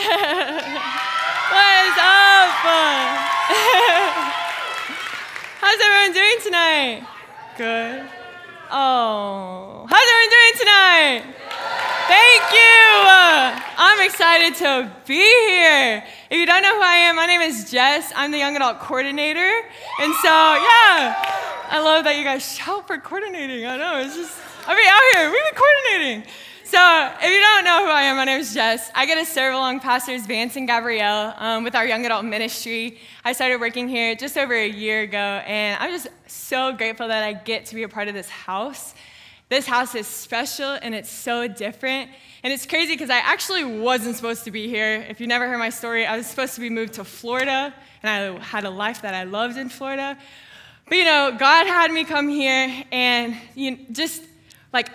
what is up? How's everyone doing tonight? Good. Oh, how's everyone doing tonight? Thank you. I'm excited to be here. If you don't know who I am, my name is Jess. I'm the young adult coordinator. And so, yeah, I love that you guys shout for coordinating. I know, it's just, I mean, out here, we've been coordinating. So, if you don't know who I am, my name is Jess. I get to serve along Pastors Vance and Gabrielle um, with our young adult ministry. I started working here just over a year ago, and I'm just so grateful that I get to be a part of this house. This house is special and it's so different. And it's crazy because I actually wasn't supposed to be here. If you never heard my story, I was supposed to be moved to Florida, and I had a life that I loved in Florida. But you know, God had me come here, and you know, just like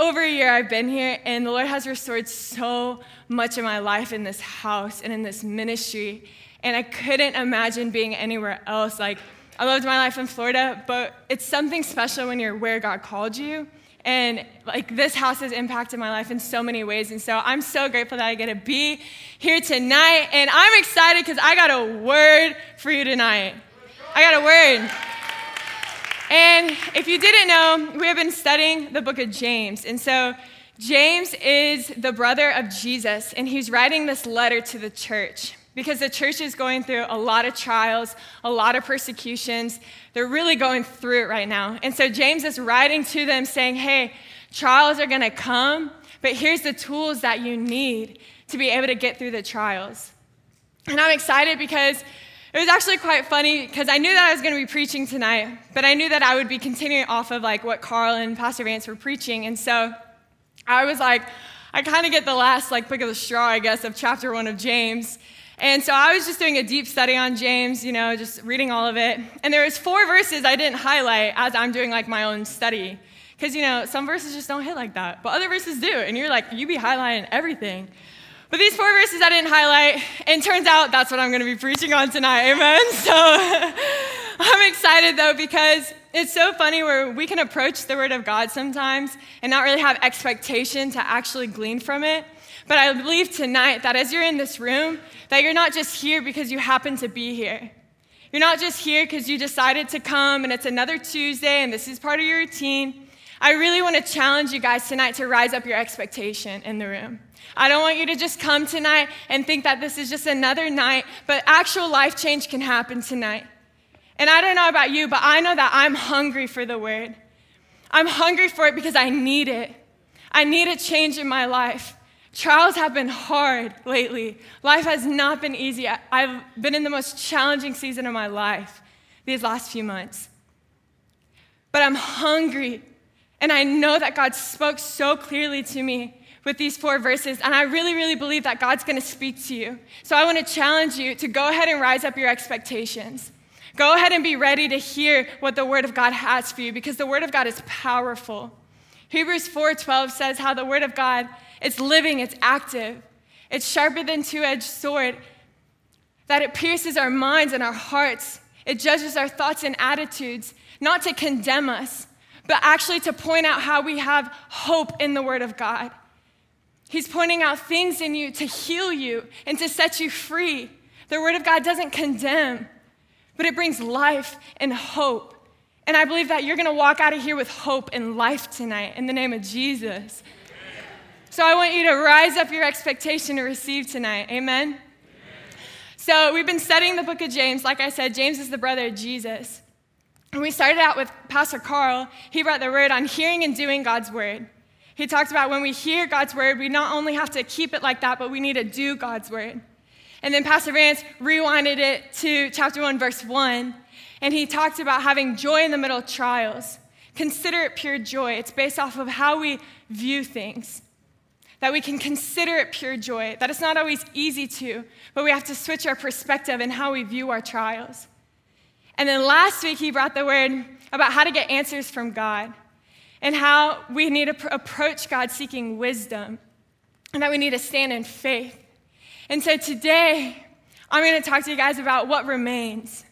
over a year I've been here, and the Lord has restored so much of my life in this house and in this ministry. And I couldn't imagine being anywhere else. Like, I loved my life in Florida, but it's something special when you're where God called you. And like this house has impacted my life in so many ways. And so I'm so grateful that I get to be here tonight. And I'm excited because I got a word for you tonight. I got a word. And if you didn't know, we have been studying the book of James. And so James is the brother of Jesus, and he's writing this letter to the church because the church is going through a lot of trials, a lot of persecutions. They're really going through it right now. And so James is writing to them saying, hey, trials are going to come, but here's the tools that you need to be able to get through the trials. And I'm excited because it was actually quite funny because I knew that I was going to be preaching tonight, but I knew that I would be continuing off of like what Carl and Pastor Vance were preaching. And so I was like, I kind of get the last like pick of the straw, I guess, of chapter one of James. And so I was just doing a deep study on James, you know, just reading all of it. And there was four verses I didn't highlight as I'm doing like my own study. Because, you know, some verses just don't hit like that, but other verses do. And you're like, you be highlighting everything. But these four verses I didn't highlight, and turns out that's what I'm going to be preaching on tonight. Amen. So I'm excited though because it's so funny where we can approach the Word of God sometimes and not really have expectation to actually glean from it. But I believe tonight that as you're in this room, that you're not just here because you happen to be here. You're not just here because you decided to come and it's another Tuesday and this is part of your routine. I really want to challenge you guys tonight to rise up your expectation in the room. I don't want you to just come tonight and think that this is just another night, but actual life change can happen tonight. And I don't know about you, but I know that I'm hungry for the word. I'm hungry for it because I need it. I need a change in my life. Trials have been hard lately. Life has not been easy. I've been in the most challenging season of my life these last few months. But I'm hungry, and I know that God spoke so clearly to me with these four verses, and I really, really believe that God's gonna speak to you. So I wanna challenge you to go ahead and rise up your expectations. Go ahead and be ready to hear what the Word of God has for you because the Word of God is powerful. Hebrews 4:12 says how the Word of God is living, it's active, it's sharper than two-edged sword, that it pierces our minds and our hearts. It judges our thoughts and attitudes, not to condemn us, but actually to point out how we have hope in the Word of God. He's pointing out things in you to heal you and to set you free. The Word of God doesn't condemn, but it brings life and hope. And I believe that you're going to walk out of here with hope and life tonight in the name of Jesus. So I want you to rise up your expectation to receive tonight. Amen? Amen? So we've been studying the book of James. Like I said, James is the brother of Jesus. And we started out with Pastor Carl. He brought the word on hearing and doing God's word. He talked about when we hear God's word, we not only have to keep it like that, but we need to do God's word. And then Pastor Vance rewinded it to chapter 1, verse 1, and he talked about having joy in the middle of trials. Consider it pure joy. It's based off of how we view things. That we can consider it pure joy. That it's not always easy to, but we have to switch our perspective and how we view our trials. And then last week, he brought the word about how to get answers from God and how we need to pr- approach God seeking wisdom and that we need to stand in faith. And so today, I'm going to talk to you guys about what remains.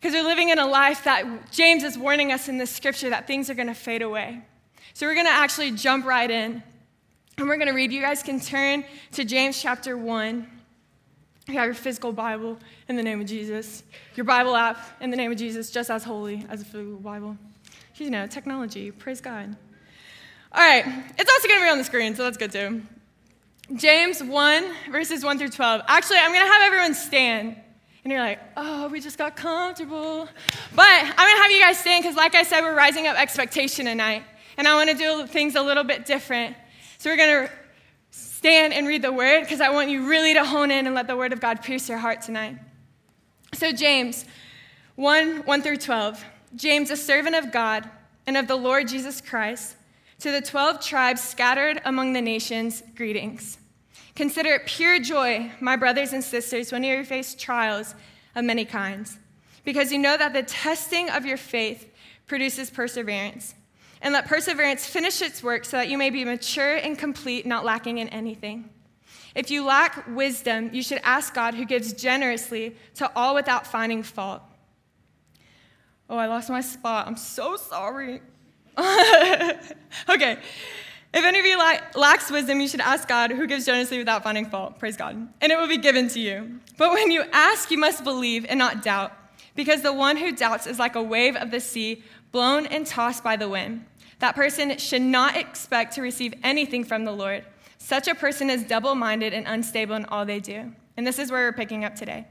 Because we're living in a life that James is warning us in this scripture that things are going to fade away. So we're going to actually jump right in. And we're going to read. You guys can turn to James chapter 1. You have your physical Bible in the name of Jesus, your Bible app in the name of Jesus, just as holy as a physical Bible. You know, technology, praise God. All right, it's also going to be on the screen, so that's good too. James 1, verses 1 through 12. Actually, I'm going to have everyone stand. And you're like, oh, we just got comfortable. But I'm going to have you guys stand because, like I said, we're rising up expectation tonight. And I want to do things a little bit different. So we're going to stand and read the word because I want you really to hone in and let the word of God pierce your heart tonight. So, James 1 1 through 12. James, a servant of God and of the Lord Jesus Christ, to the 12 tribes scattered among the nations, greetings. Consider it pure joy, my brothers and sisters, when you face trials of many kinds, because you know that the testing of your faith produces perseverance. And let perseverance finish its work so that you may be mature and complete, not lacking in anything. If you lack wisdom, you should ask God, who gives generously to all without finding fault. Oh, I lost my spot. I'm so sorry. okay. If any of you lacks wisdom, you should ask God, who gives generously without finding fault. Praise God. And it will be given to you. But when you ask, you must believe and not doubt, because the one who doubts is like a wave of the sea blown and tossed by the wind. That person should not expect to receive anything from the Lord. Such a person is double minded and unstable in all they do. And this is where we're picking up today.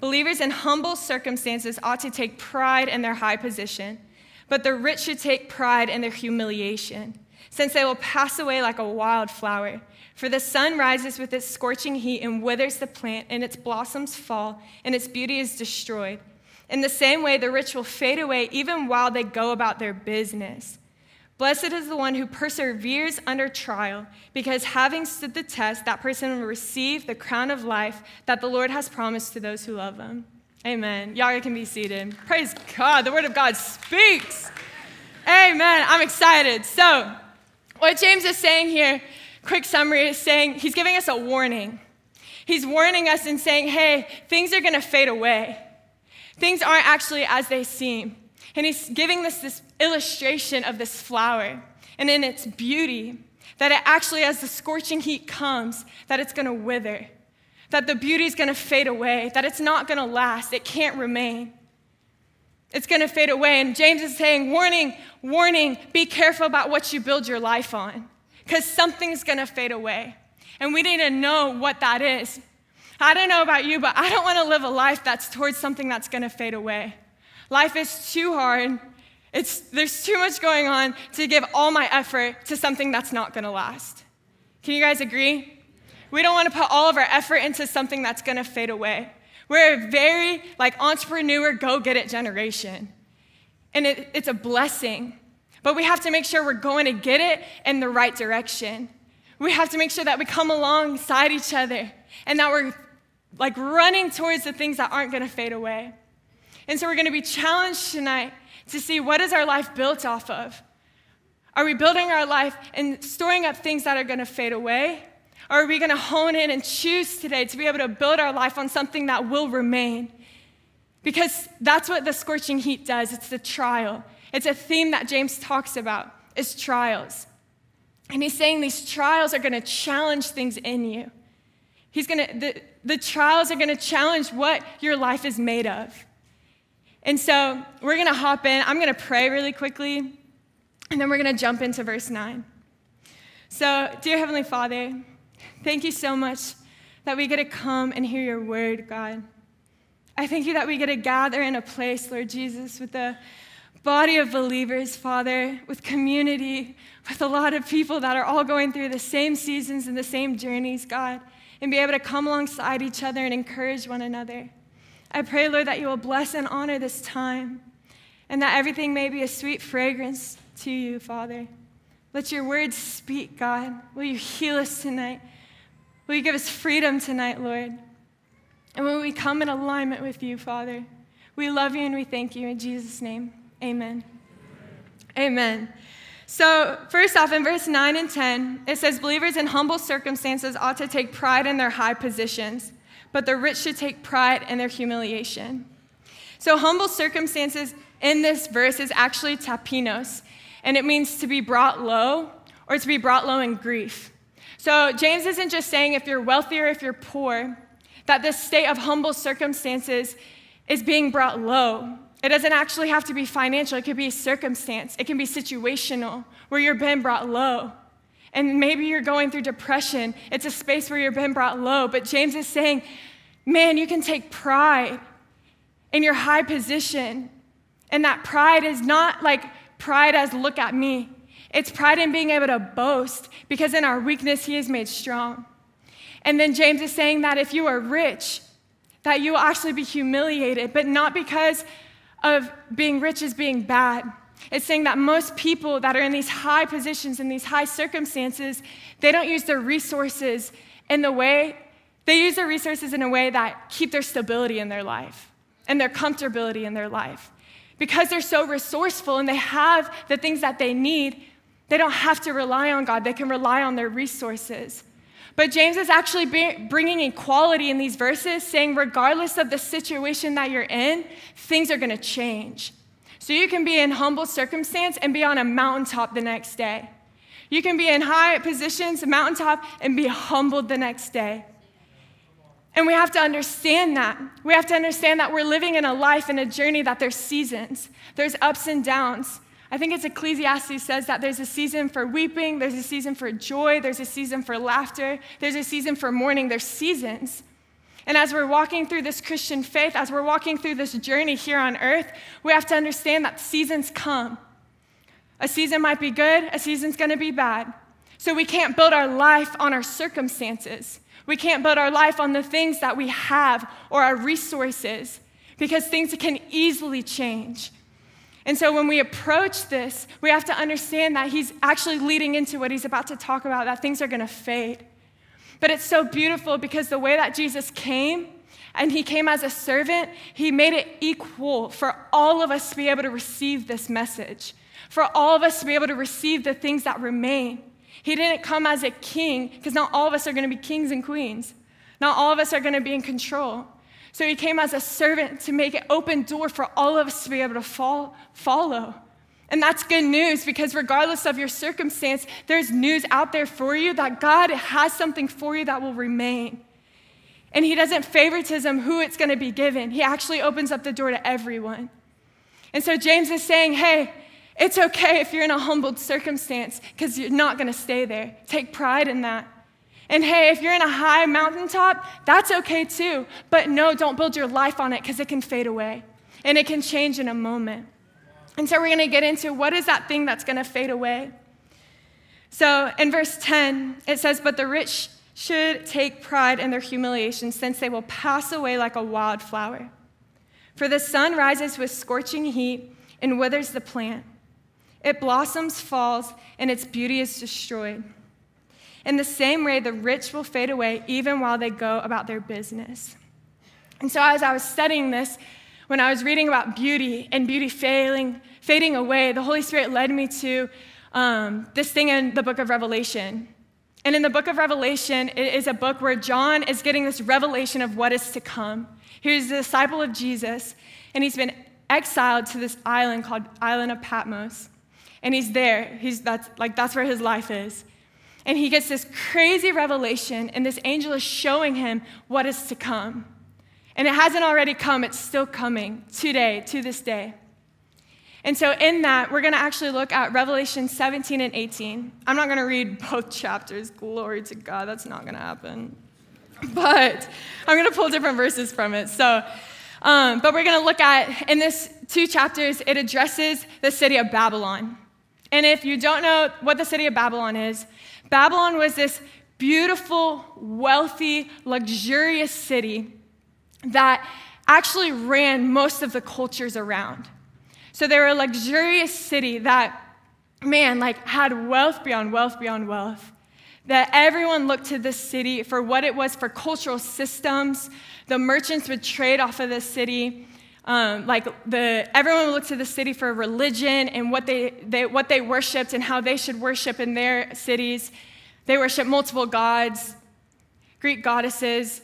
Believers in humble circumstances ought to take pride in their high position, but the rich should take pride in their humiliation, since they will pass away like a wild flower. For the sun rises with its scorching heat and withers the plant, and its blossoms fall, and its beauty is destroyed. In the same way, the rich will fade away even while they go about their business. Blessed is the one who perseveres under trial, because having stood the test, that person will receive the crown of life that the Lord has promised to those who love him. Amen. Y'all can be seated. Praise God. The word of God speaks. Amen. I'm excited. So, what James is saying here, quick summary, is saying he's giving us a warning. He's warning us and saying, hey, things are going to fade away. Things aren't actually as they seem. And he's giving us this illustration of this flower and in its beauty, that it actually, as the scorching heat comes, that it's to wither, that the beauty is going to fade away, that it's not to last, it can't remain. It's to fade away. And James is saying, warning, warning, be careful about what you build your life on, because something's to fade away. And we need to know what that is. I don't know about you, but I don't want to live a life that's towards something that's going to fade away. Life is too hard. It's, there's too much going on to give all my effort to something that's not going to last. Can you guys agree? We don't want to put all of our effort into something that's going to fade away. We're a very like entrepreneur, go get it generation. And it, it's a blessing. But we have to make sure we're going to get it in the right direction. We have to make sure that we come alongside each other and that we're like running towards the things that aren't going to fade away. And so we're going to be challenged tonight to see what is our life built off of? Are we building our life and storing up things that are going to fade away? Or are we going to hone in and choose today to be able to build our life on something that will remain? Because that's what the scorching heat does. It's the trial. It's a theme that James talks about is trials. And he's saying these trials are going to challenge things in you. He's going to the, trials are going to challenge what your life is made of. And so we're going to hop in. I'm going to pray really quickly, and then we're going to jump into verse 9. So, dear Heavenly Father, thank you so much that we get to come and hear your word, God. I thank you that we get to gather in a place, Lord Jesus, with the body of believers, Father, with community, with a lot of people that are all going through the same seasons and the same journeys, God, and be able to come alongside each other and encourage one another. I pray, Lord, that you will bless and honor this time and that everything may be a sweet fragrance to you, Father. Let your words speak, God. Will you heal us tonight? Will you give us freedom tonight, Lord? And when we come in alignment with you, Father, we love you and we thank you in Jesus' name. Amen. Amen. So, first off, in verse 9 and 10, it says, Believers in humble circumstances ought to take pride in their high positions but the rich should take pride in their humiliation. So, humble circumstances in this verse is actually tapeinos, and it means to be brought low or to be brought low in grief. So, James isn't just saying if you're wealthy or if you're poor, that this state of humble circumstances is being brought low. It doesn't actually have to be financial, it could be circumstance, it can be situational, where you're being brought low. And maybe you're going through depression. It's a space where you're being brought low. But James is saying, man, you can take pride in your high position. And that pride is not like pride as look at me. It's pride in being able to boast because in our weakness, he is made strong. And then James is saying that if you are rich, that you will actually be humiliated, but not because of being rich as being bad. It's saying that most people that are in these high positions, in these high circumstances, they don't use their resources in the way, they use their resources in a way that keep their stability in their life and their comfortability in their life. Because they're so resourceful and they have the things that they need, they don't have to rely on God. They can rely on their resources. But James is actually bringing equality in these verses, saying, regardless of the situation that you're in, things are going to change. So you can be in humble circumstance and be on a mountaintop the next day. You can be in high positions, mountaintop, and be humbled the next day. And we have to understand that. We have to understand that we're living in a life and a journey that there's seasons, there's ups and downs. I think it's Ecclesiastes says that there's a season for weeping, there's a season for joy, there's a season for laughter, there's a season for mourning, there's seasons. And as we're walking through this Christian faith, as we're walking through this journey here on earth, we have to understand that seasons come. A season might be good, a season's gonna be bad. So we can't build our life on our circumstances. We can't build our life on the things that we have or our resources because things can easily change. And so when we approach this, we have to understand that he's actually leading into what he's about to talk about, that things are going to fade. But it's so beautiful because the way that Jesus came, and he came as a servant, he made it equal for all of us to be able to receive this message, for all of us to be able to receive the things that remain. He didn't come as a king because not all of us are going to be kings and queens. Not all of us are going to be in control. So he came as a servant to make an open door for all of us to be able to fall, follow. And that's good news because regardless of your circumstance, there's news out there for you that God has something for you that will remain. And he doesn't favoritism who it's going to be given. He actually opens up the door to everyone. And so James is saying, hey, it's okay if you're in a humbled circumstance because you're not going to stay there. Take pride in that. And hey, if you're in a high mountaintop, that's okay too. But no, don't build your life on it because it can fade away and it can change in a moment. And so we're going to get into what is that thing that's going to fade away. So in verse 10, it says, But the rich should take pride in their humiliation, since they will pass away like a wildflower. For the sun rises with scorching heat and withers the plant. It blossoms, falls, and its beauty is destroyed. In the same way, the rich will fade away even while they go about their business. And so, as I was studying this, when I was reading about beauty and beauty failing, fading away, the Holy Spirit led me to um, this thing in the book of Revelation. And in the book of Revelation, it is a book where John is getting this revelation of what is to come. He's a disciple of Jesus, and he's been exiled to this island called Island of Patmos. And he's there. He's, that's, like, that's where his life is. And he gets this crazy revelation, and this angel is showing him what is to come. And it hasn't already come, it's still coming today, to this day. And so, in that, we're going to actually look at Revelation 17 and 18. I'm not going to read both chapters. Glory to God, that's not going to happen. But I'm going to pull different verses from it. So, um, but we're going to look at, in this two chapters, it addresses the city of Babylon. And if you don't know what the city of Babylon is, Babylon was this beautiful, wealthy, luxurious city that actually ran most of the cultures around. So they were a luxurious city that, man, like had wealth beyond wealth beyond wealth. That everyone looked to this city for what it was for cultural systems. The merchants would trade off of this city. Um, like the everyone looked to the city for religion and what they, they what they worshipped and how they should worship in their cities. They worshiped multiple gods, Greek goddesses,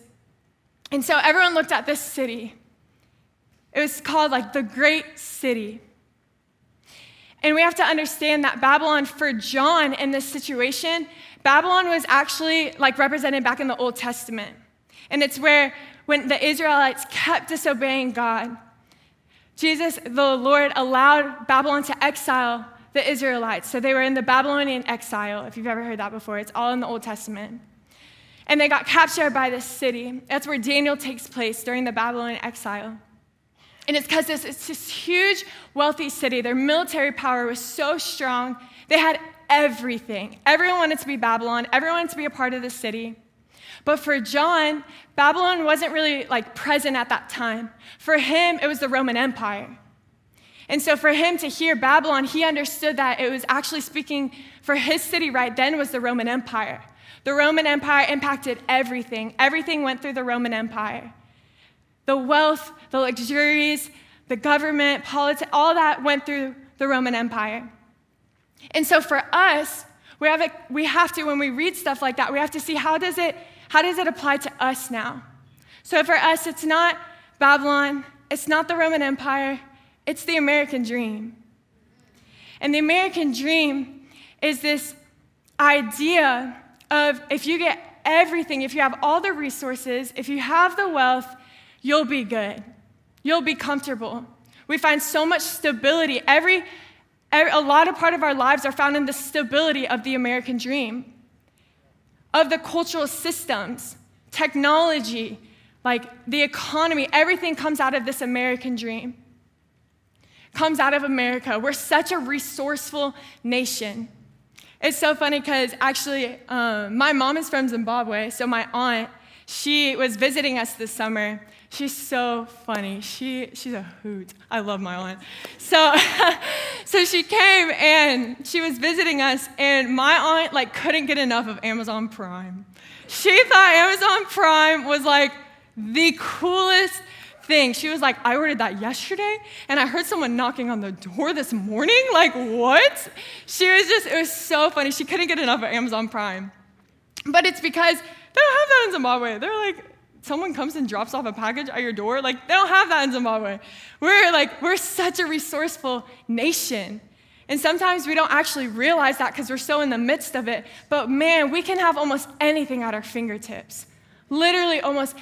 and so everyone looked at this city. It was called like the Great City. And we have to understand that Babylon, for John in this situation, Babylon was actually like represented back in the Old Testament. And it's where when the Israelites kept disobeying God, Jesus, the Lord, allowed Babylon to exile the Israelites. So they were in the Babylonian exile, if you've ever heard that before. It's all in the Old Testament. And they got captured by this city. That's where Daniel takes place during the Babylonian exile. And it's because it's, it's this huge, wealthy city. Their military power was so strong. They had everything. Everyone wanted to be Babylon, everyone wanted to be a part of the city. But for John, Babylon wasn't really like present at that time. For him, it was the Roman Empire. And so for him to hear Babylon, he understood that it was actually speaking for his city right then was the Roman Empire. The Roman Empire impacted everything. Everything went through the Roman Empire. The wealth, the luxuries, the government, politics, all that went through the Roman Empire. And so for us, we have, a, we have to, when we read stuff like that, we have to see how does it, how does it apply to us now? So for us, it's not Babylon, it's not the Roman Empire, it's the American dream. And the American dream is this idea of if you get everything, if you have all the resources, if you have the wealth, you'll be good. You'll be comfortable. We find so much stability. Every, every, a lot of part of our lives are found in the stability of the American dream, of the cultural systems, technology, like the economy. Everything comes out of this American dream. Comes out of America. We're such a resourceful nation. It's so funny because actually, um, my mom is from Zimbabwe, so my aunt, she was visiting us this summer. She's so funny. She, she's a hoot. I love my aunt. So, so she came and she was visiting us, and my aunt like couldn't get enough of Amazon Prime. She thought Amazon Prime was like the coolest thing. She was like, I ordered that yesterday, and I heard someone knocking on the door this morning. Like, what? She was just, it was so funny. She couldn't get enough of Amazon Prime. But it's because they don't have that in Zimbabwe. They're like, someone comes and drops off a package at your door. Like, they don't have that in Zimbabwe. We're like, we're such a resourceful nation. And sometimes we don't actually realize that because we're so in the midst of it. But man, we can have almost anything at our fingertips. Literally, almost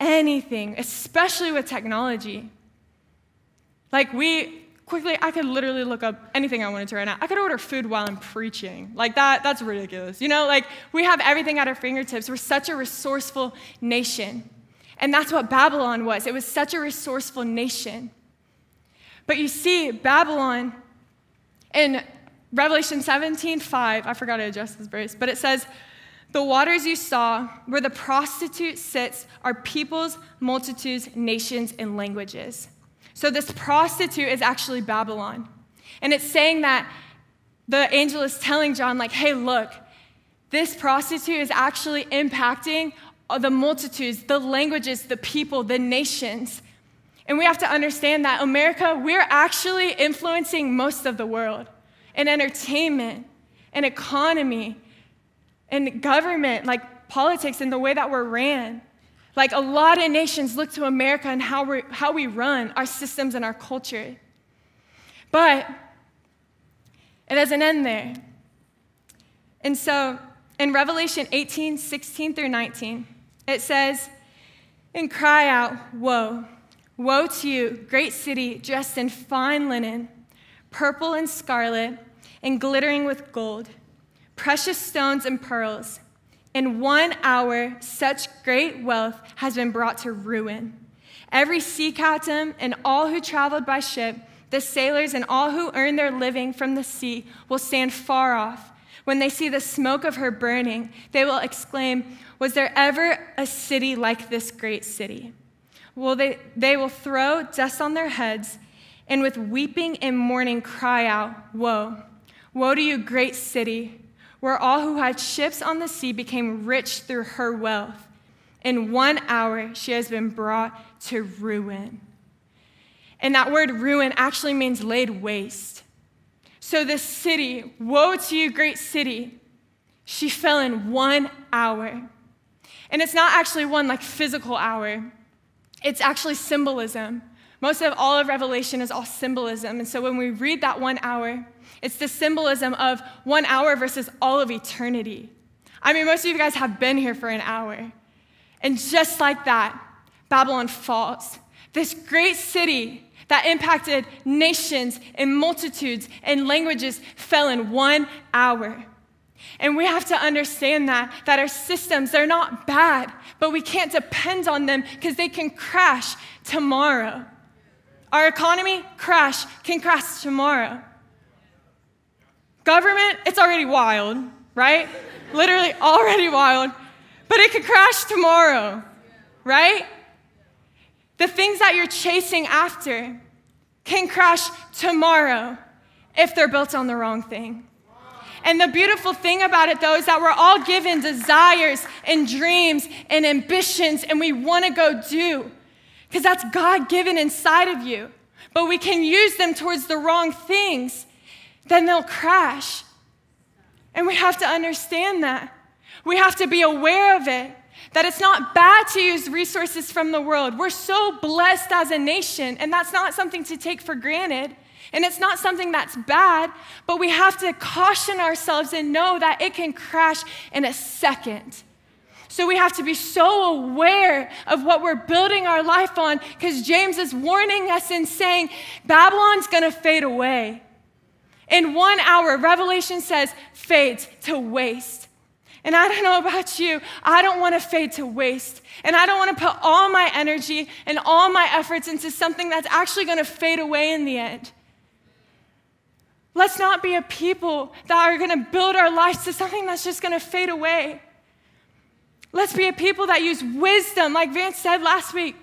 anything, especially with technology. Like, we quickly, I could literally look up anything I wanted to right now. I could order food while I'm preaching. Like, that, that's ridiculous. You know, like, we have everything at our fingertips. We're such a resourceful nation. And that's what Babylon was. It was such a resourceful nation. But you see, Babylon in Revelation 17 5, I forgot to adjust this verse, but it says, the waters you saw, where the prostitute sits, are peoples, multitudes, nations, and languages. So this prostitute is actually Babylon. And it's saying that the angel is telling John, like, hey, look, this prostitute is actually impacting the multitudes, the languages, the people, the nations. And we have to understand that America, we're actually influencing most of the world in entertainment, in economy, in government, like politics and the way that we're ran. Like a lot of nations look to America and how, we how we run our systems and our culture. But it doesn't end there. And so in Revelation 18 16 through 19, it says, And cry out, Woe! Woe to you, great city, dressed in fine linen, purple and scarlet, and glittering with gold precious stones and pearls. In one hour, such great wealth has been brought to ruin. Every sea captain and all who traveled by ship, the sailors and all who earn their living from the sea, will stand far off. When they see the smoke of her burning, they will exclaim, Was there ever a city like this great city? Well, they, they will throw dust on their heads and with weeping and mourning cry out, Woe! Woe to you, great city! Where all who had ships on the sea became rich through her wealth. In one hour, she has been brought to ruin. And that word ruin actually means laid waste. So, this city, woe to you, great city, she fell in one hour. And it's not actually one like physical hour, it's actually symbolism. Most of all of Revelation is all symbolism. And so, when we read that one hour, it's the symbolism of one hour versus all of eternity. I mean, most of you guys have been here for an hour. And just like that, Babylon falls. This great city that impacted nations and multitudes and languages fell in one hour. And we have to understand that, that our systems, they're not bad, but we can't depend on them because they can crash tomorrow. Our economy, crash, can crash tomorrow. Government, it's already wild, right? Literally already wild, but it could crash tomorrow, right? The things that you're chasing after can crash tomorrow if they're built on the wrong thing. And the beautiful thing about it, though, is that we're all given desires and dreams and ambitions, and we want to go do because that's God given inside of you. But we can use them towards the wrong things, then they'll crash. And we have to understand that. We have to be aware of it. That it's not bad to use resources from the world. We're so blessed as a nation, and that's not something to take for granted. And it's not something that's bad, but we have to caution ourselves and know that it can crash in a second. So we have to be so aware of what we're building our life on because James is warning us and saying, Babylon's gonna fade away. In one hour, Revelation says, fades to waste. And I don't know about you, I don't want to fade to waste. And I don't want to put all my energy and all my efforts into something that's actually going to fade away in the end. Let's not be a people that are going to build our lives to something that's just going to fade away. Let's be a people that use wisdom, like Vance said last week.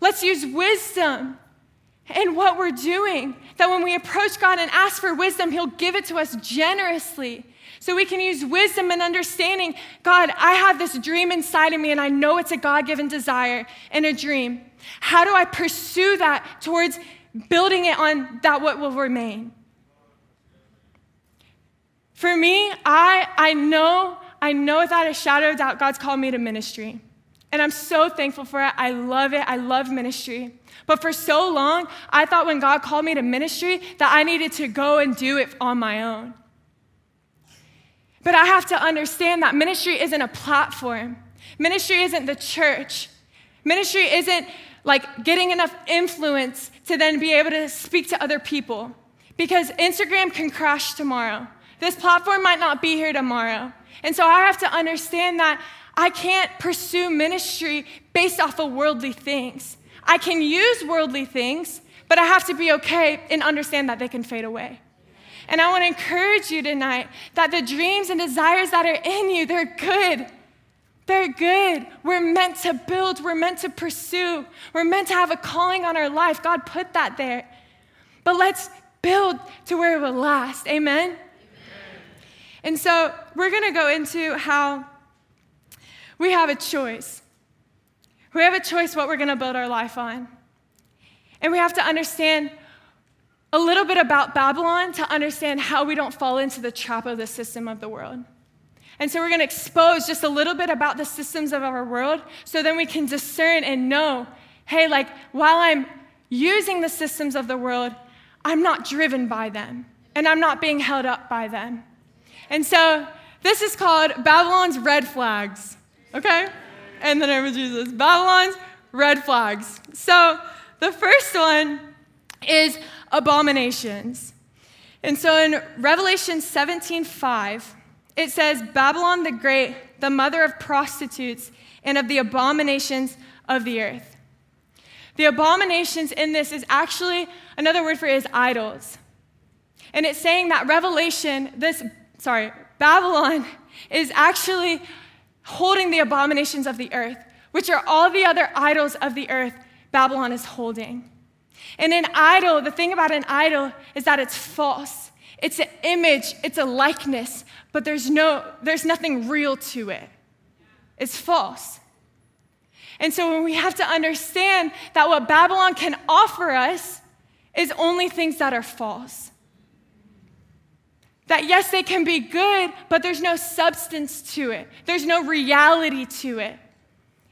Let's use wisdom in what we're doing. That when we approach God and ask for wisdom, He'll give it to us generously. So we can use wisdom and understanding God, I have this dream inside of me, and I know it's a God given desire and a dream. How do I pursue that towards building it on that what will remain? For me, I, I know I know without a shadow of doubt God's called me to ministry. And I'm so thankful for it. I love it. I love ministry. But for so long, I thought when God called me to ministry that I needed to go and do it on my own. But I have to understand that ministry isn't a platform. Ministry isn't the church. Ministry isn't like getting enough influence to then be able to speak to other people. Because Instagram can crash tomorrow. This platform might not be here tomorrow. And so I have to understand that I can't pursue ministry based off of worldly things. I can use worldly things, but I have to be okay and understand that they can fade away. And I want to encourage you tonight that the dreams and desires that are in you, they're good. They're good. We're meant to build, we're meant to pursue, we're meant to have a calling on our life. God put that there. But let's build to where it will last. Amen? And so we're going to go into how we have a choice. We have a choice what we're going to build our life on. And we have to understand a little bit about Babylon to understand how we don't fall into the trap of the system of the world. And so we're going to expose just a little bit about the systems of our world so then we can discern and know hey, like while I'm using the systems of the world, I'm not driven by them and I'm not being held up by them. And so this is called Babylon's red flags, okay? In the name of Jesus. Babylon's red flags. So the first one is abominations. And so in Revelation 17 5, it says, Babylon the Great, the mother of prostitutes and of the abominations of the earth. The abominations in this is actually another word for it is idols. And it's saying that Revelation, this sorry, Babylon is actually holding the abominations of the earth, which are all the other idols of the earth Babylon is holding. And an idol, the thing about an idol is that it's false. It's an image, it's a likeness, but there's no there's nothing real to it. It's false. And so we have to understand that what Babylon can offer us is only things that are false. That yes, they can be good, but there's no substance to it, there's no reality to it.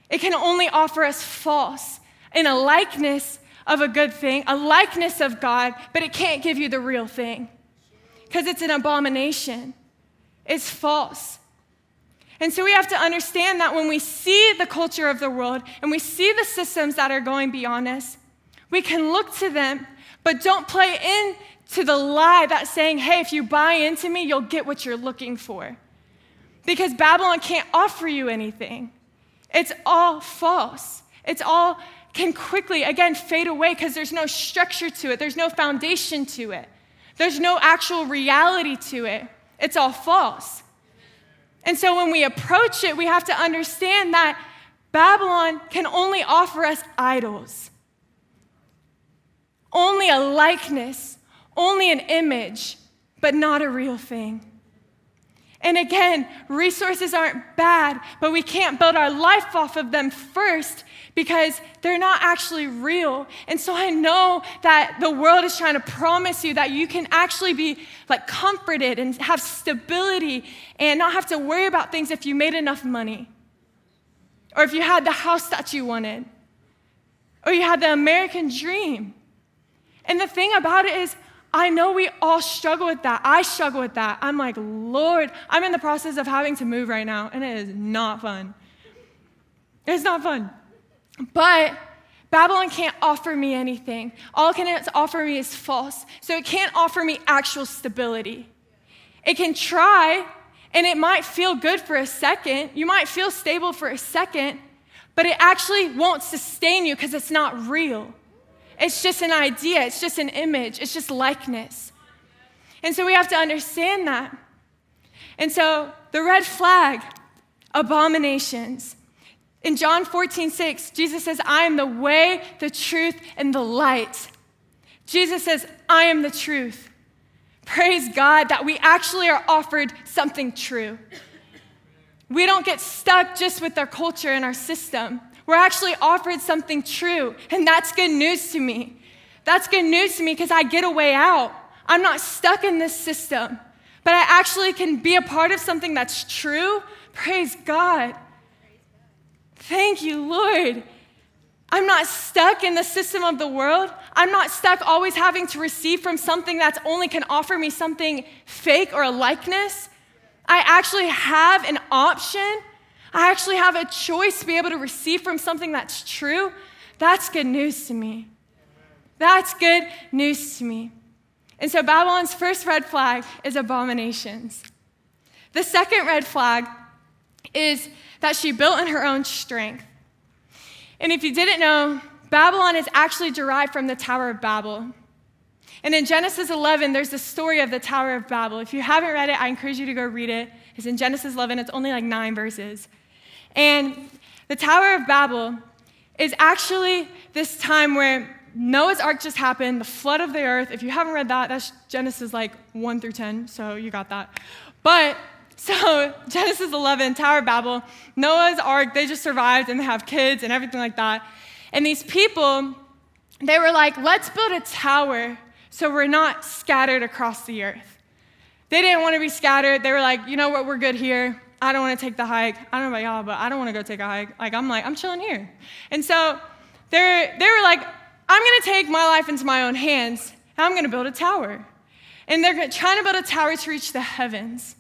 It can only offer us false in a likeness of a good thing, a likeness of God, but it can't give you the real thing because it's an abomination. It's false. And so we have to understand that when we see the culture of the world and we see the systems that are going beyond us, we can look to them, but don't play into the lie that's saying, hey, if you buy into me, you'll get what you're looking for. Because Babylon can't offer you anything. It's all false. It's all can quickly, again, fade away because there's no structure to it, there's no foundation to it, there's no actual reality to it. It's all false. And so when we approach it, we have to understand that Babylon can only offer us idols, only a likeness, only an image, but not a real thing. And again, resources aren't bad, but we can't build our life off of them first because they're not actually real. And so I know that the world is trying to promise you that you can actually be like comforted and have stability and not have to worry about things if you made enough money or if you had the house that you wanted or you had the American dream. And the thing about it is, I know we all struggle with that. I struggle with that. I'm like, Lord, I'm in the process of having to move right now, and it is not fun. It's not fun. But Babylon can't offer me anything. All it can offer me is false. So it can't offer me actual stability. It can try, and it might feel good for a second. You might feel stable for a second, but it actually won't sustain you because it's not real. It's just an idea, it's just an image, it's just likeness. And so we have to understand that. And so the red flag, abominations. In John 14, 6, Jesus says, I am the way, the truth, and the light. Jesus says, I am the truth. Praise God that we actually are offered something true. We don't get stuck just with our culture and our system. We're actually offered something true, and that's good news to me. That's good news to me because I get a way out. I'm not stuck in this system, but I actually can be a part of something that's true. Praise God. Thank you, Lord. I'm not stuck in the system of the world. I'm not stuck always having to receive from something that only can offer me something fake or a likeness. I actually have an option I actually have a choice to be able to receive from something that's true, that's good news to me. That's good news to me. And so Babylon's first red flag is abominations. The second red flag is that she built in her own strength. And if you didn't know, Babylon is actually derived from the Tower of Babel. And in Genesis 11, there's the story of the Tower of Babel. If you haven't read it, I encourage you to go read it. It's in Genesis 11, it's only like nine verses. And the Tower of Babel is actually this time where Noah's Ark just happened, the flood of the earth. If you haven't read that, that's Genesis like 1 through 10, so you got that. But so, Genesis 11, Tower of Babel, Noah's Ark, they just survived and they have kids and everything like that. And these people, they were like, let's build a tower so we're not scattered across the earth. They didn't want to be scattered. They were like, you know what, we're good here. I don't want to take the hike. I don't know about y'all, but I don't want to go take a hike. Like, I'm like, I'm chilling here. And so they're, they were like, I'm going to take my life into my own hands, and I'm going to build a tower. And they're trying to build a tower to reach the heavens.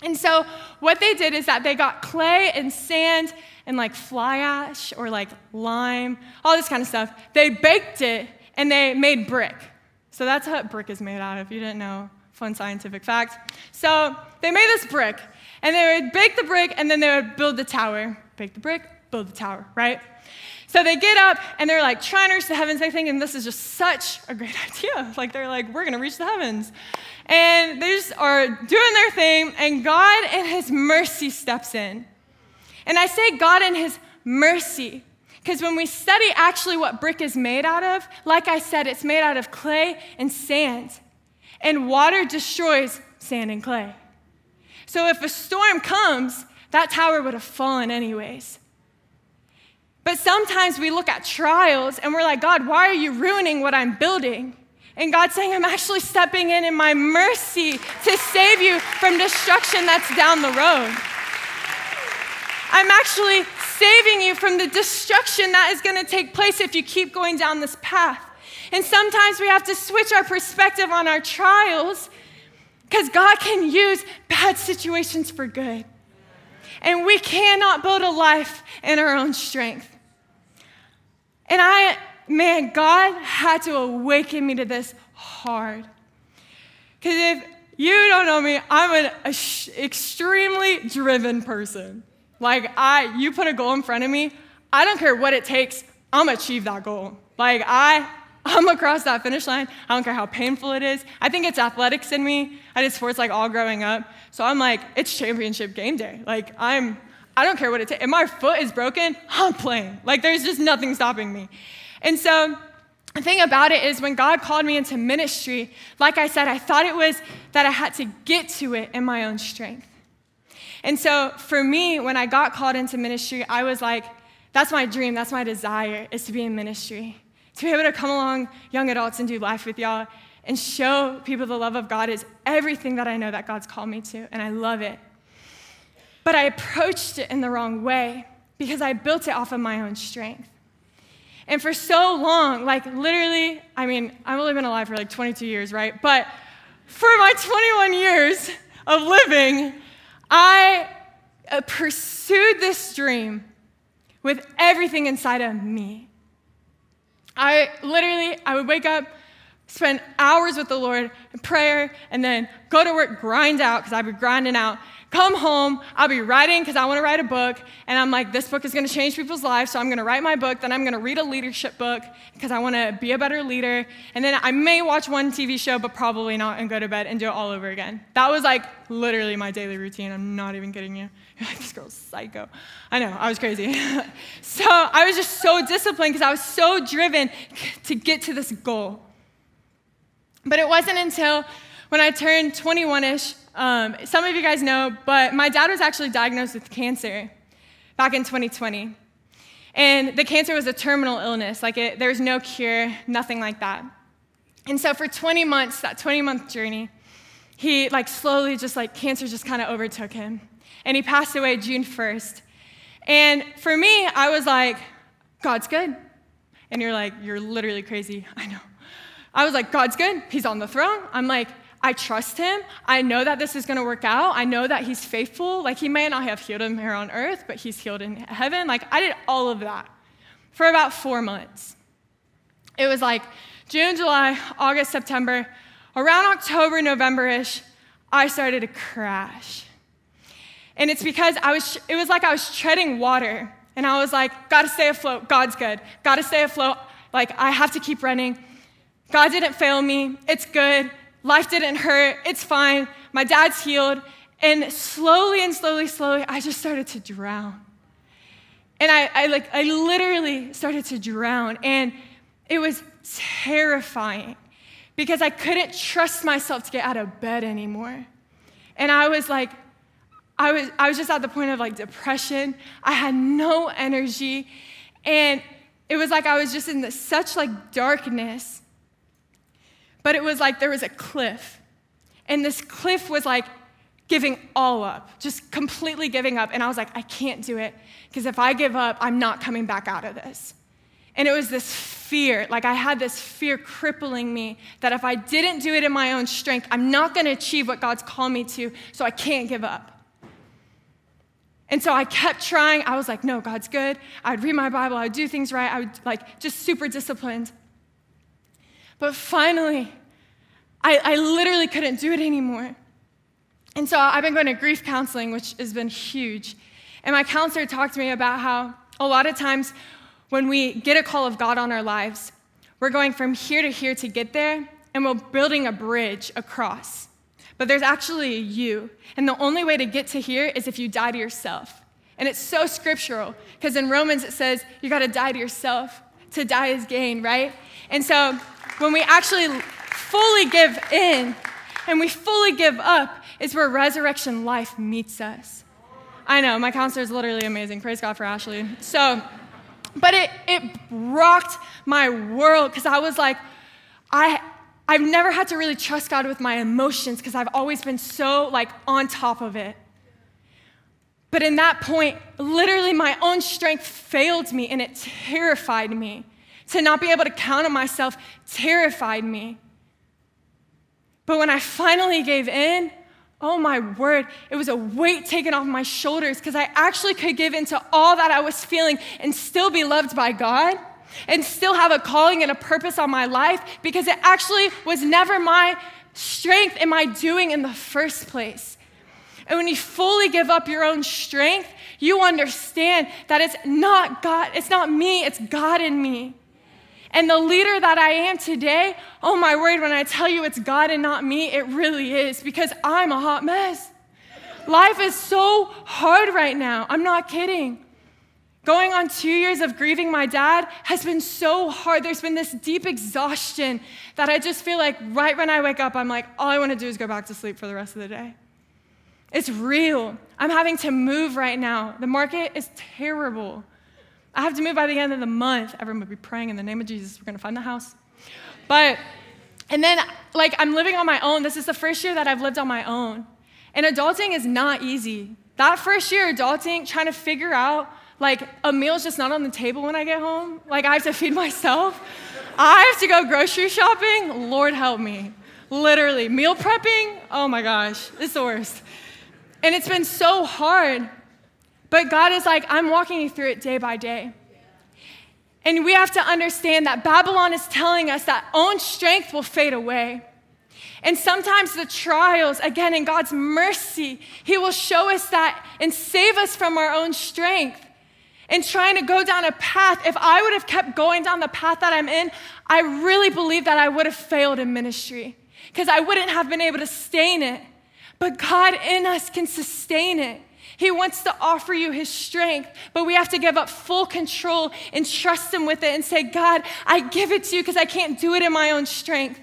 And so what they did is that they got clay and sand and like fly ash or like lime, all this kind of stuff. They baked it and they made brick. So that's what brick is made out of. You didn't know. Fun scientific fact. So they made this brick and they would bake the brick and then they would build the tower. Bake the brick, build the tower, right? So they get up and they're like trying to reach the heavens. They think, and this is just such a great idea. Like they're like, we're gonna reach the heavens. And they just are doing their thing, and God in His mercy steps in. And I say God in His mercy because when we study actually what brick is made out of, like I said, it's made out of clay and sand. And water destroys sand and clay. So if a storm comes, that tower would have fallen anyways. But sometimes we look at trials and we're like, God, why are you ruining what I'm building? And God's saying, I'm actually stepping in in my mercy to save you from destruction that's down the road. I'm actually saving you from the destruction that is going to take place if you keep going down this path. And sometimes we have to switch our perspective on our trials because God can use bad situations for good. And we cannot build a life in our own strength. And I, man, God had to awaken me to this hard. Because if you don't know me, I'm an extremely driven person. Like I, you put a goal in front of me, I don't care what it takes, I'm gonna achieve that goal. Like I, I'm across that finish line. I don't care how painful it is. I think it's athletics in me. I did sports like all growing up. So I'm like, it's championship game day. Like I'm, I don't care what it takes. If my foot is broken, I'm playing. Like there's just nothing stopping me. And so the thing about it is when God called me into ministry, like I said, I thought it was that I had to get to it in my own strength. And so for me, when I got called into ministry, I was like, that's my dream, that's my desire, is to be in ministry. To be able to come along young adults and do life with y'all and show people the love of God is everything that I know that God's called me to, and I love it. But I approached it in the wrong way because I built it off of my own strength. And for so long, like literally, I mean, I've only been alive for like 22 years, right? But for my 21 years of living, I uh, pursued this dream with everything inside of me. I literally, I would wake up, spend hours with the Lord in prayer, and then go to work, grind out, because I'd be grinding out, come home, I'll be writing because I want to write a book, and I'm like, this book is going to change people's lives, so I'm going to write my book, then I'm going to read a leadership book because I want to be a better leader, and then I may watch one TV show, but probably not, and go to bed and do it all over again. That was like literally my daily routine. I'm not even kidding you. You're like, this girl's psycho. I know, I was crazy. so I was just so disciplined because I was so driven to get to this goal. But it wasn't until when I turned 21 ish um, some of you guys know, but my dad was actually diagnosed with cancer back in 2020. And the cancer was a terminal illness. Like, it, there was no cure, nothing like that. And so, for 20 months, that 20 month journey, he, like, slowly just, like, cancer just kind of overtook him. And he passed away June 1st. And for me, I was like, God's good. And you're like, you're literally crazy. I know. I was like, God's good. He's on the throne. I'm like, I trust him. I know that this is going to work out. I know that he's faithful. Like, he may not have healed him here on earth, but he's healed in heaven. Like, I did all of that for about four months. It was like June, July, August, September. Around October, November ish, I started to crash. And it's because I was, it was like I was treading water. And I was like, gotta stay afloat. God's good. Gotta stay afloat. Like, I have to keep running. God didn't fail me. It's good. Life didn't hurt. It's fine. My dad's healed. And slowly and slowly, slowly, I just started to drown. And I, I like, I literally started to drown. And it was terrifying because I couldn't trust myself to get out of bed anymore. And I was like, I was, I was just at the point of like depression. I had no energy. And it was like I was just in such like darkness but it was like there was a cliff. And this cliff was like giving all up, just completely giving up. And I was like, I can't do it because if I give up, I'm not coming back out of this. And it was this fear, like I had this fear crippling me that if I didn't do it in my own strength, I'm not going to achieve what God's called me to, so I can't give up. And so I kept trying. I was like, no, God's good. I'd read my Bible, I'd do things right. I would like just super disciplined. But finally, I, I literally couldn't do it anymore. And so I've been going to grief counseling, which has been huge. And my counselor talked to me about how a lot of times when we get a call of God on our lives, we're going from here to here to get there, and we're building a bridge across. But there's actually you. And the only way to get to here is if you die to yourself. And it's so scriptural, because in Romans it says you got to die to yourself. To die is gain, right? And so when we actually fully give in and we fully give up is where resurrection life meets us. I know, my counselor is literally amazing. Praise God for Ashley. So, but it, it rocked my world because I was like, I, I've never had to really trust God with my emotions because I've always been so like on top of it. But in that point, literally my own strength failed me and it terrified me. To not be able to count on myself terrified me. But when I finally gave in, oh my word, it was a weight taken off my shoulders because I actually could give into all that I was feeling and still be loved by God and still have a calling and a purpose on my life because it actually was never my strength and my doing in the first place. And when you fully give up your own strength, you understand that it's not God, it's not me, it's God in me. And the leader that I am today, oh my word, when I tell you it's God and not me, it really is because I'm a hot mess. Life is so hard right now. I'm not kidding. Going on two years of grieving my dad has been so hard. There's been this deep exhaustion that I just feel like right when I wake up, I'm like, all I want to do is go back to sleep for the rest of the day. It's real. I'm having to move right now. The market is terrible. I have to move by the end of the month. Everyone would be praying in the name of Jesus. We're going to find the house. But, and then, like, I'm living on my own. This is the first year that I've lived on my own. And adulting is not easy. That first year, adulting, trying to figure out, like, a meal's just not on the table when I get home. Like, I have to feed myself. I have to go grocery shopping. Lord help me. Literally. Meal prepping, oh my gosh, it's the worst. And it's been so hard. But God is like, I'm walking you through it day by day. And we have to understand that Babylon is telling us that own strength will fade away. And sometimes the trials, again, in God's mercy, He will show us that and save us from our own strength. And trying to go down a path, if I would have kept going down the path that I'm in, I really believe that I would have failed in ministry because I wouldn't have been able to sustain it. But God in us can sustain it. He wants to offer you his strength, but we have to give up full control and trust him with it and say, God, I give it to you because I can't do it in my own strength.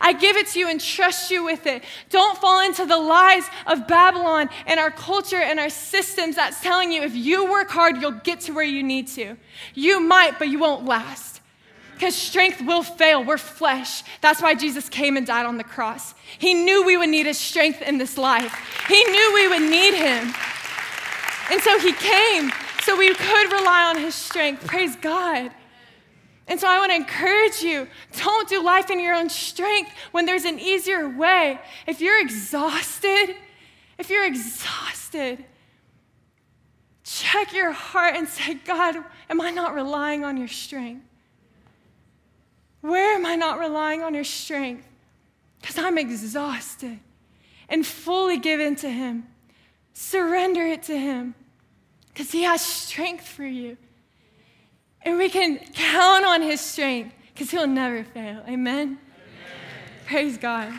I give it to you and trust you with it. Don't fall into the lies of Babylon and our culture and our systems that's telling you if you work hard, you'll get to where you need to. You might, but you won't last. Because strength will fail. We're flesh. That's why Jesus came and died on the cross. He knew we would need his strength in this life, he knew we would need him. And so he came so we could rely on his strength. Praise God. And so I want to encourage you don't do life in your own strength when there's an easier way. If you're exhausted, if you're exhausted, check your heart and say, God, am I not relying on your strength? Where am I not relying on your strength? Because I'm exhausted and fully given to Him. Surrender it to Him because He has strength for you. And we can count on His strength because He'll never fail. Amen? Amen? Praise God.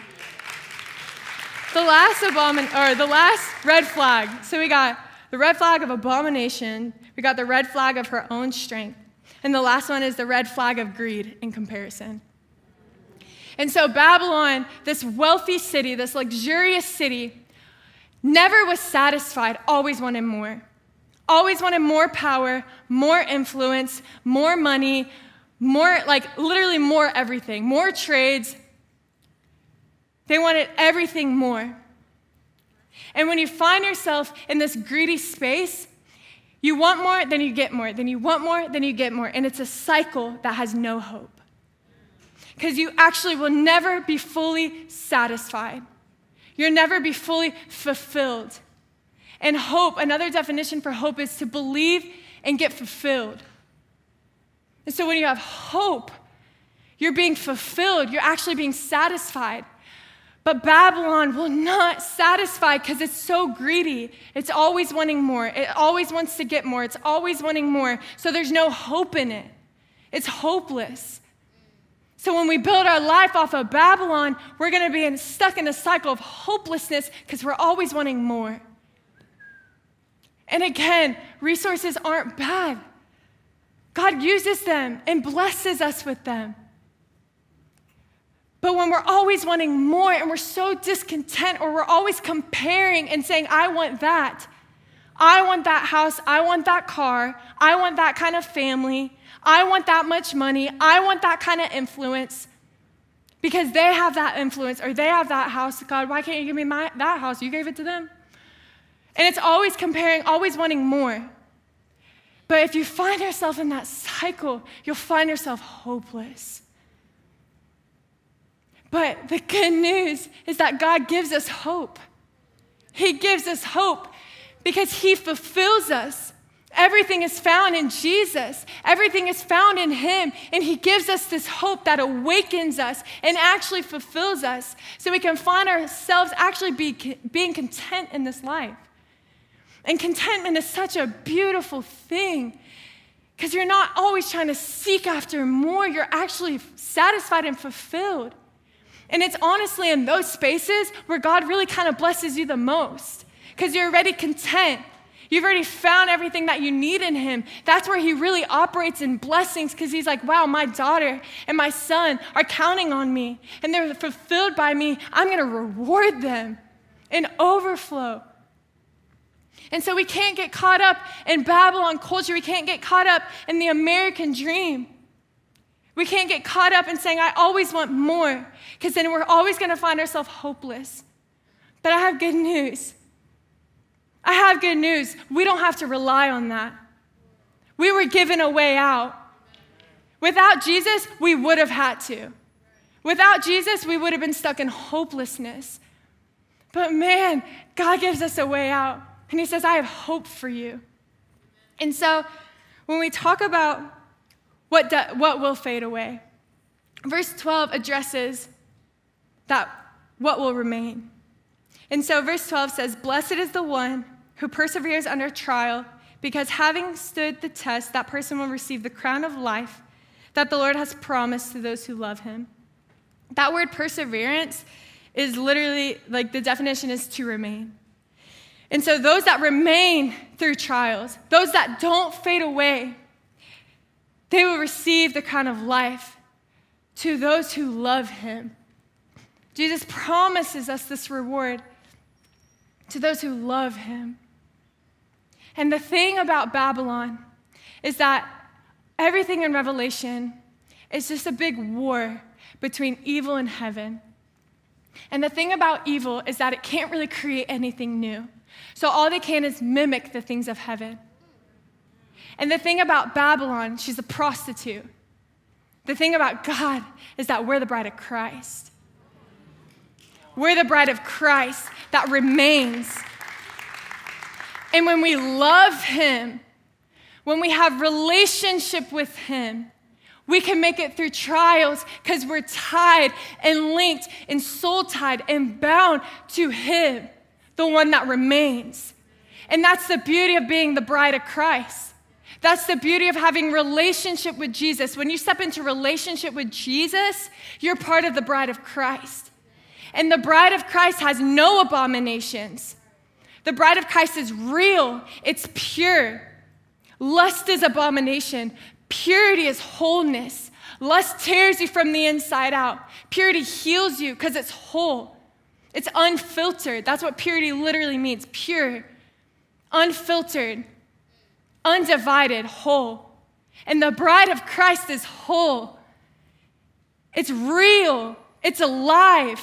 The last abomin or the last red flag. So we got the red flag of abomination. We got the red flag of her own strength. And the last one is the red flag of greed in comparison. And so Babylon, this wealthy city, this luxurious city, never was satisfied, always wanted more. Always wanted more power, more influence, more money, more, like literally more everything, more trades. They wanted everything more. And when you find yourself in this greedy space, you want more, then you get more, then you want more, then you get more. And it's a cycle that has no hope. Because you actually will never be fully satisfied. You'll never be fully fulfilled. And hope, another definition for hope is to believe and get fulfilled. And so when you have hope, you're being fulfilled, you're actually being satisfied. But Babylon will not satisfy because it's so greedy. It's always wanting more. It always wants to get more. It's always wanting more. So there's no hope in it. It's hopeless. So when we build our life off of Babylon, we're going to be in, stuck in a cycle of hopelessness because we're always wanting more. And again, resources aren't bad. God uses them and blesses us with them. But when we're always wanting more and we're so discontent or we're always comparing and saying, I want that, I want that house, I want that car, I want that kind of family, I want that much money. I want that kind of influence because they have that influence or they have that house. God, why can't you give me my, that house? You gave it to them. And it's always comparing, always wanting more. But if you find yourself in that cycle, you'll find yourself hopeless. But the good news is that God gives us hope. He gives us hope because He fulfills us. Everything is found in Jesus. Everything is found in Him. And He gives us this hope that awakens us and actually fulfills us so we can find ourselves actually be, being content in this life. And contentment is such a beautiful thing because you're not always trying to seek after more, you're actually satisfied and fulfilled. And it's honestly in those spaces where God really kind of blesses you the most because you're already content. You've already found everything that you need in Him. That's where He really operates in blessings because He's like, wow, my daughter and my son are counting on me and they're fulfilled by me. I'm going to reward them in overflow. And so we can't get caught up in Babylon culture. We can't get caught up in the American dream. We can't get caught up in saying, I always want more, because then we're always going to find ourselves hopeless. But I have good news. I have good news. We don't have to rely on that. We were given a way out. Without Jesus, we would have had to. Without Jesus, we would have been stuck in hopelessness. But man, God gives us a way out. And he says, I have hope for you. And so when we talk about what, do, what will fade away, verse 12 addresses that what will remain. And so verse 12 says, Blessed is the one who perseveres under trial, because having stood the test, that person will receive the crown of life that the Lord has promised to those who love him. That word perseverance is literally like the definition is to remain. And so, those that remain through trials, those that don't fade away, they will receive the crown of life to those who love him. Jesus promises us this reward to those who love him. And the thing about Babylon is that everything in Revelation is just a big war between evil and heaven. And the thing about evil is that it can't really create anything new. So all they can is mimic the things of heaven. And the thing about Babylon, she's a prostitute. The thing about God is that we're the bride of Christ. We're the bride of Christ that remains. And when we love Him, when we have relationship with Him, we can make it through trials because we're tied and linked and soul tied and bound to Him the one that remains. And that's the beauty of being the bride of Christ. That's the beauty of having relationship with Jesus. When you step into relationship with Jesus, you're part of the bride of Christ. And the bride of Christ has no abominations. The bride of Christ is real, it's pure. Lust is abomination, purity is wholeness. Lust tears you from the inside out. Purity heals you because it's whole. It's unfiltered. That's what purity literally means pure, unfiltered, undivided, whole. And the bride of Christ is whole. It's real, it's alive.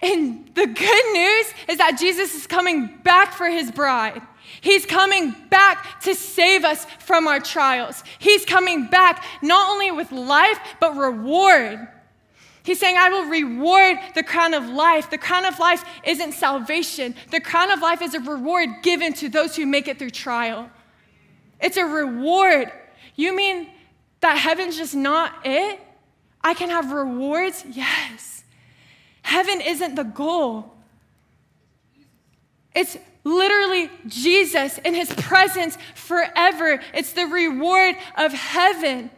And the good news is that Jesus is coming back for his bride. He's coming back to save us from our trials. He's coming back not only with life, but reward. He's saying, I will reward the crown of life. The crown of life isn't salvation, the crown of life is a reward given to those who make it through trial. It's a reward. You mean that heaven's just not it? I can have rewards? Yes. Heaven isn't the goal. It's literally Jesus in his presence forever. It's the reward of heaven.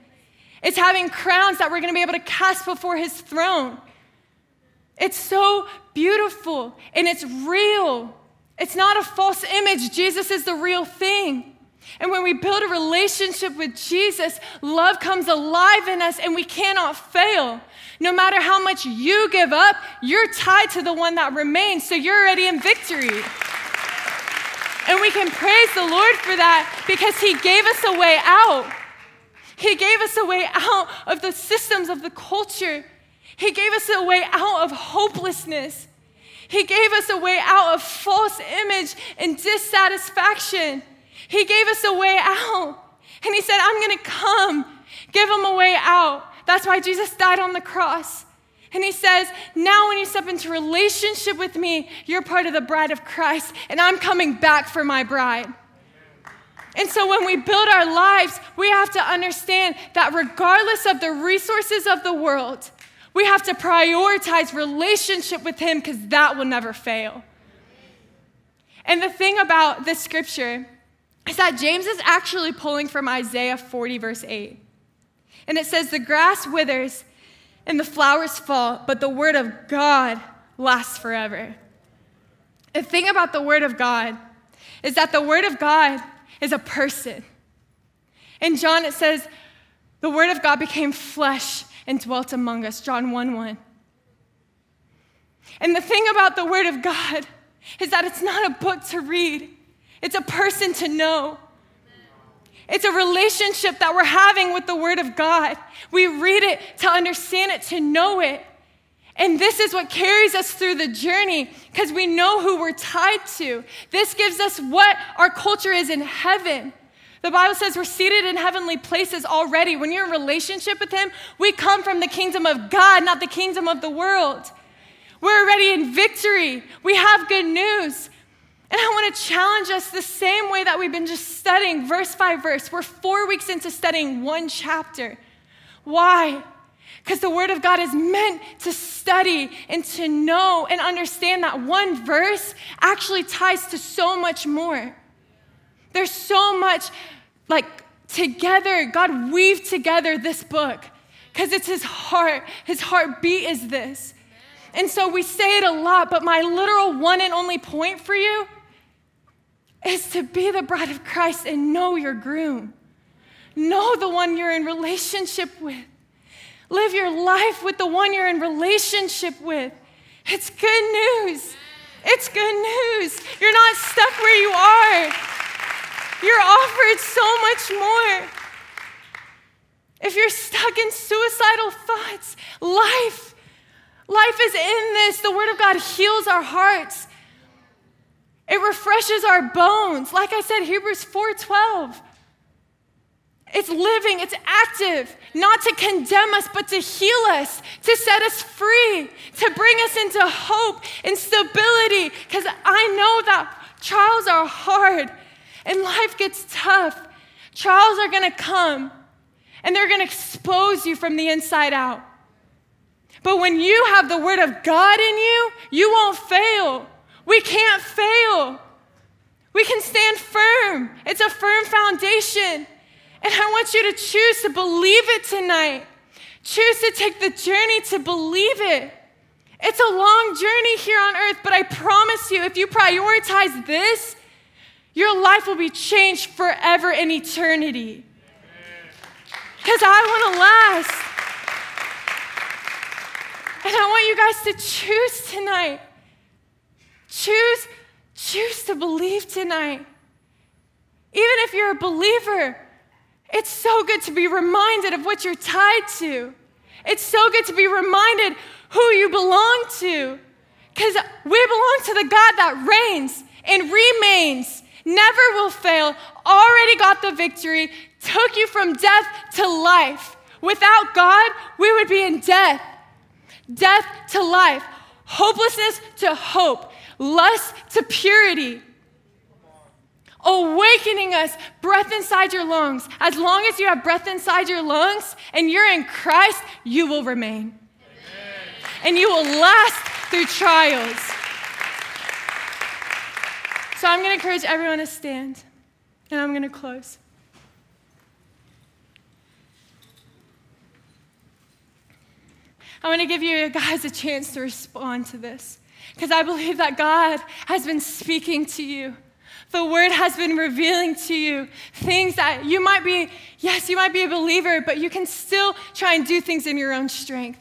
It's having crowns that we're going to be able to cast before his throne. It's so beautiful and it's real. It's not a false image. Jesus is the real thing. And when we build a relationship with Jesus, love comes alive in us and we cannot fail. No matter how much you give up, you're tied to the one that remains, so you're already in victory. And we can praise the Lord for that because He gave us a way out. He gave us a way out of the systems of the culture. He gave us a way out of hopelessness. He gave us a way out of false image and dissatisfaction. He gave us a way out. And He said, I'm going to come, give them a way out. That's why Jesus died on the cross. And he says, Now when you step into relationship with me, you're part of the bride of Christ, and I'm coming back for my bride. And so when we build our lives, we have to understand that regardless of the resources of the world, we have to prioritize relationship with Him because that will never fail. And the thing about this scripture is that James is actually pulling from Isaiah 40, verse 8. And it says, The grass withers and the flowers fall, but the word of God lasts forever. The thing about the word of God is that the word of God is a person. In John, it says, The word of God became flesh and dwelt among us. John 1 1. And the thing about the word of God is that it's not a book to read, it's a person to know. It's a relationship that we're having with the Word of God. We read it to understand it, to know it. And this is what carries us through the journey because we know who we're tied to. This gives us what our culture is in heaven. The Bible says we're seated in heavenly places already. When you're in relationship with Him, we come from the kingdom of God, not the kingdom of the world. We're already in victory. We have good news. And I want to challenge us the same way that we've been just studying verse by verse. We're four weeks into studying one chapter. Why? Because the Word of God is meant to study and to know and understand that one verse actually ties to so much more. There's so much like together, God weaved together this book because it's His heart. His heartbeat is this. And so we say it a lot, but my literal one and only point for you is to be the bride of Christ and know your groom. Know the one you're in relationship with. Live your life with the one you're in relationship with. It's good news. It's good news. You're not stuck where you are. You're offered so much more. If you're stuck in suicidal thoughts, life, life is in this. The Word of God heals our hearts. It refreshes our bones. Like I said, Hebrews 4:12. It's living, it's active, not to condemn us, but to heal us, to set us free, to bring us into hope and stability. Because I know that trials are hard and life gets tough. Trials are gonna come and they're gonna expose you from the inside out. But when you have the Word of God in you, you won't fail. We can't fail. We can stand firm. It's a firm foundation. And I want you to choose to believe it tonight. Choose to take the journey to believe it. It's a long journey here on earth, but I promise you, if you prioritize this, your life will be changed forever in eternity. Because I want to last. And I want you guys to choose tonight Choose, choose to believe tonight. Even if you're a believer, it's so good to be reminded of what you're tied to. It's so good to be reminded who you belong to. Because we belong to the God that reigns and remains, never will fail, already got the victory, took you from death to life. Without God, we would be in death. Death to life, hopelessness to hope, lust to purity, awakening us, breath inside your lungs. As long as you have breath inside your lungs and you're in Christ, you will remain. Amen. And you will last through trials. So I'm going to encourage everyone to stand, and I'm going to close. I want to give you guys a chance to respond to this. Because I believe that God has been speaking to you. The word has been revealing to you things that you might be, yes, you might be a believer, but you can still try and do things in your own strength.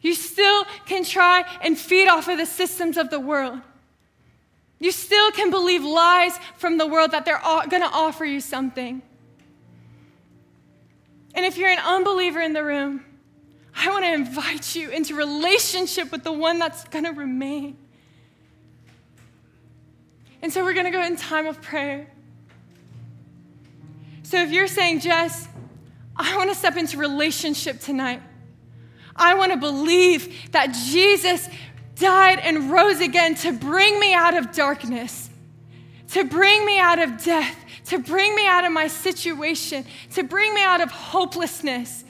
You still can try and feed off of the systems of the world. You still can believe lies from the world that they're going to offer you something. And if you're an unbeliever in the room, I want to invite you into relationship with the one that's going to remain. And so we're going to go in time of prayer. So if you're saying, Jess, I want to step into relationship tonight. I want to believe that Jesus died and rose again to bring me out of darkness, to bring me out of death, to bring me out of my situation, to bring me out of hopelessness.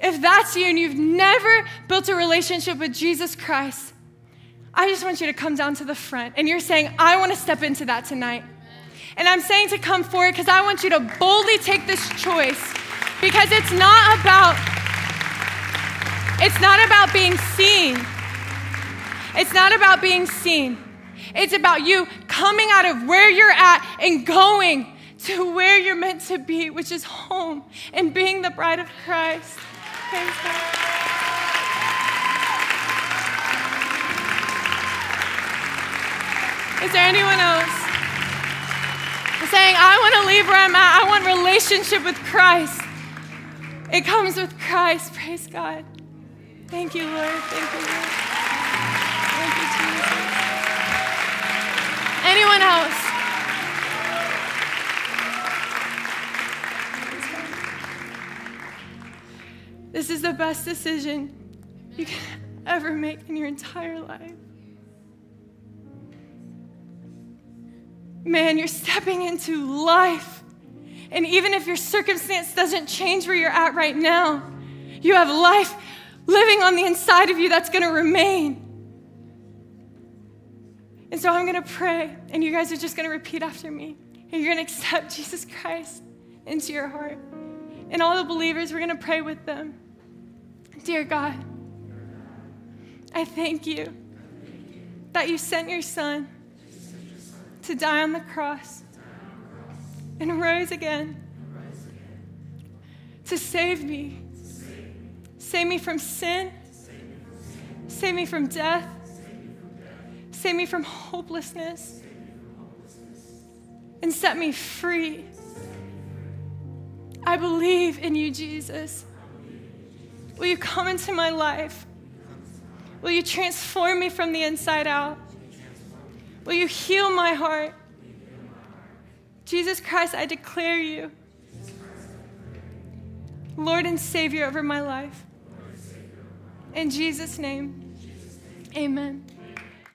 If that's you and you've never built a relationship with Jesus Christ, I just want you to come down to the front and you're saying, I want to step into that tonight. And I'm saying to come forward because I want you to boldly take this choice because it's not about it's not about being seen. It's not about being seen. It's about you coming out of where you're at and going to where you're meant to be, which is home and being the bride of Christ. Is there anyone else? Saying, I want to leave where I'm at. I want relationship with Christ. It comes with Christ. Praise God. Thank you, Lord. Thank you, Lord. Thank you, Jesus. Anyone else? This is the best decision you can ever make in your entire life. Man, you're stepping into life. And even if your circumstance doesn't change where you're at right now, you have life living on the inside of you that's going to remain. And so I'm going to pray, and you guys are just going to repeat after me. And you're going to accept Jesus Christ into your heart. And all the believers, we're going to pray with them. Dear God, I thank you that you sent your son to die on the cross and rose again to save me. Save me from sin. Save me from death. Save me from hopelessness. And set me free. I believe in you, Jesus. Will you come into my life? Will you transform me from the inside out? Will you heal my heart? Jesus Christ, I declare you Lord and Savior over my life. In Jesus' name, amen.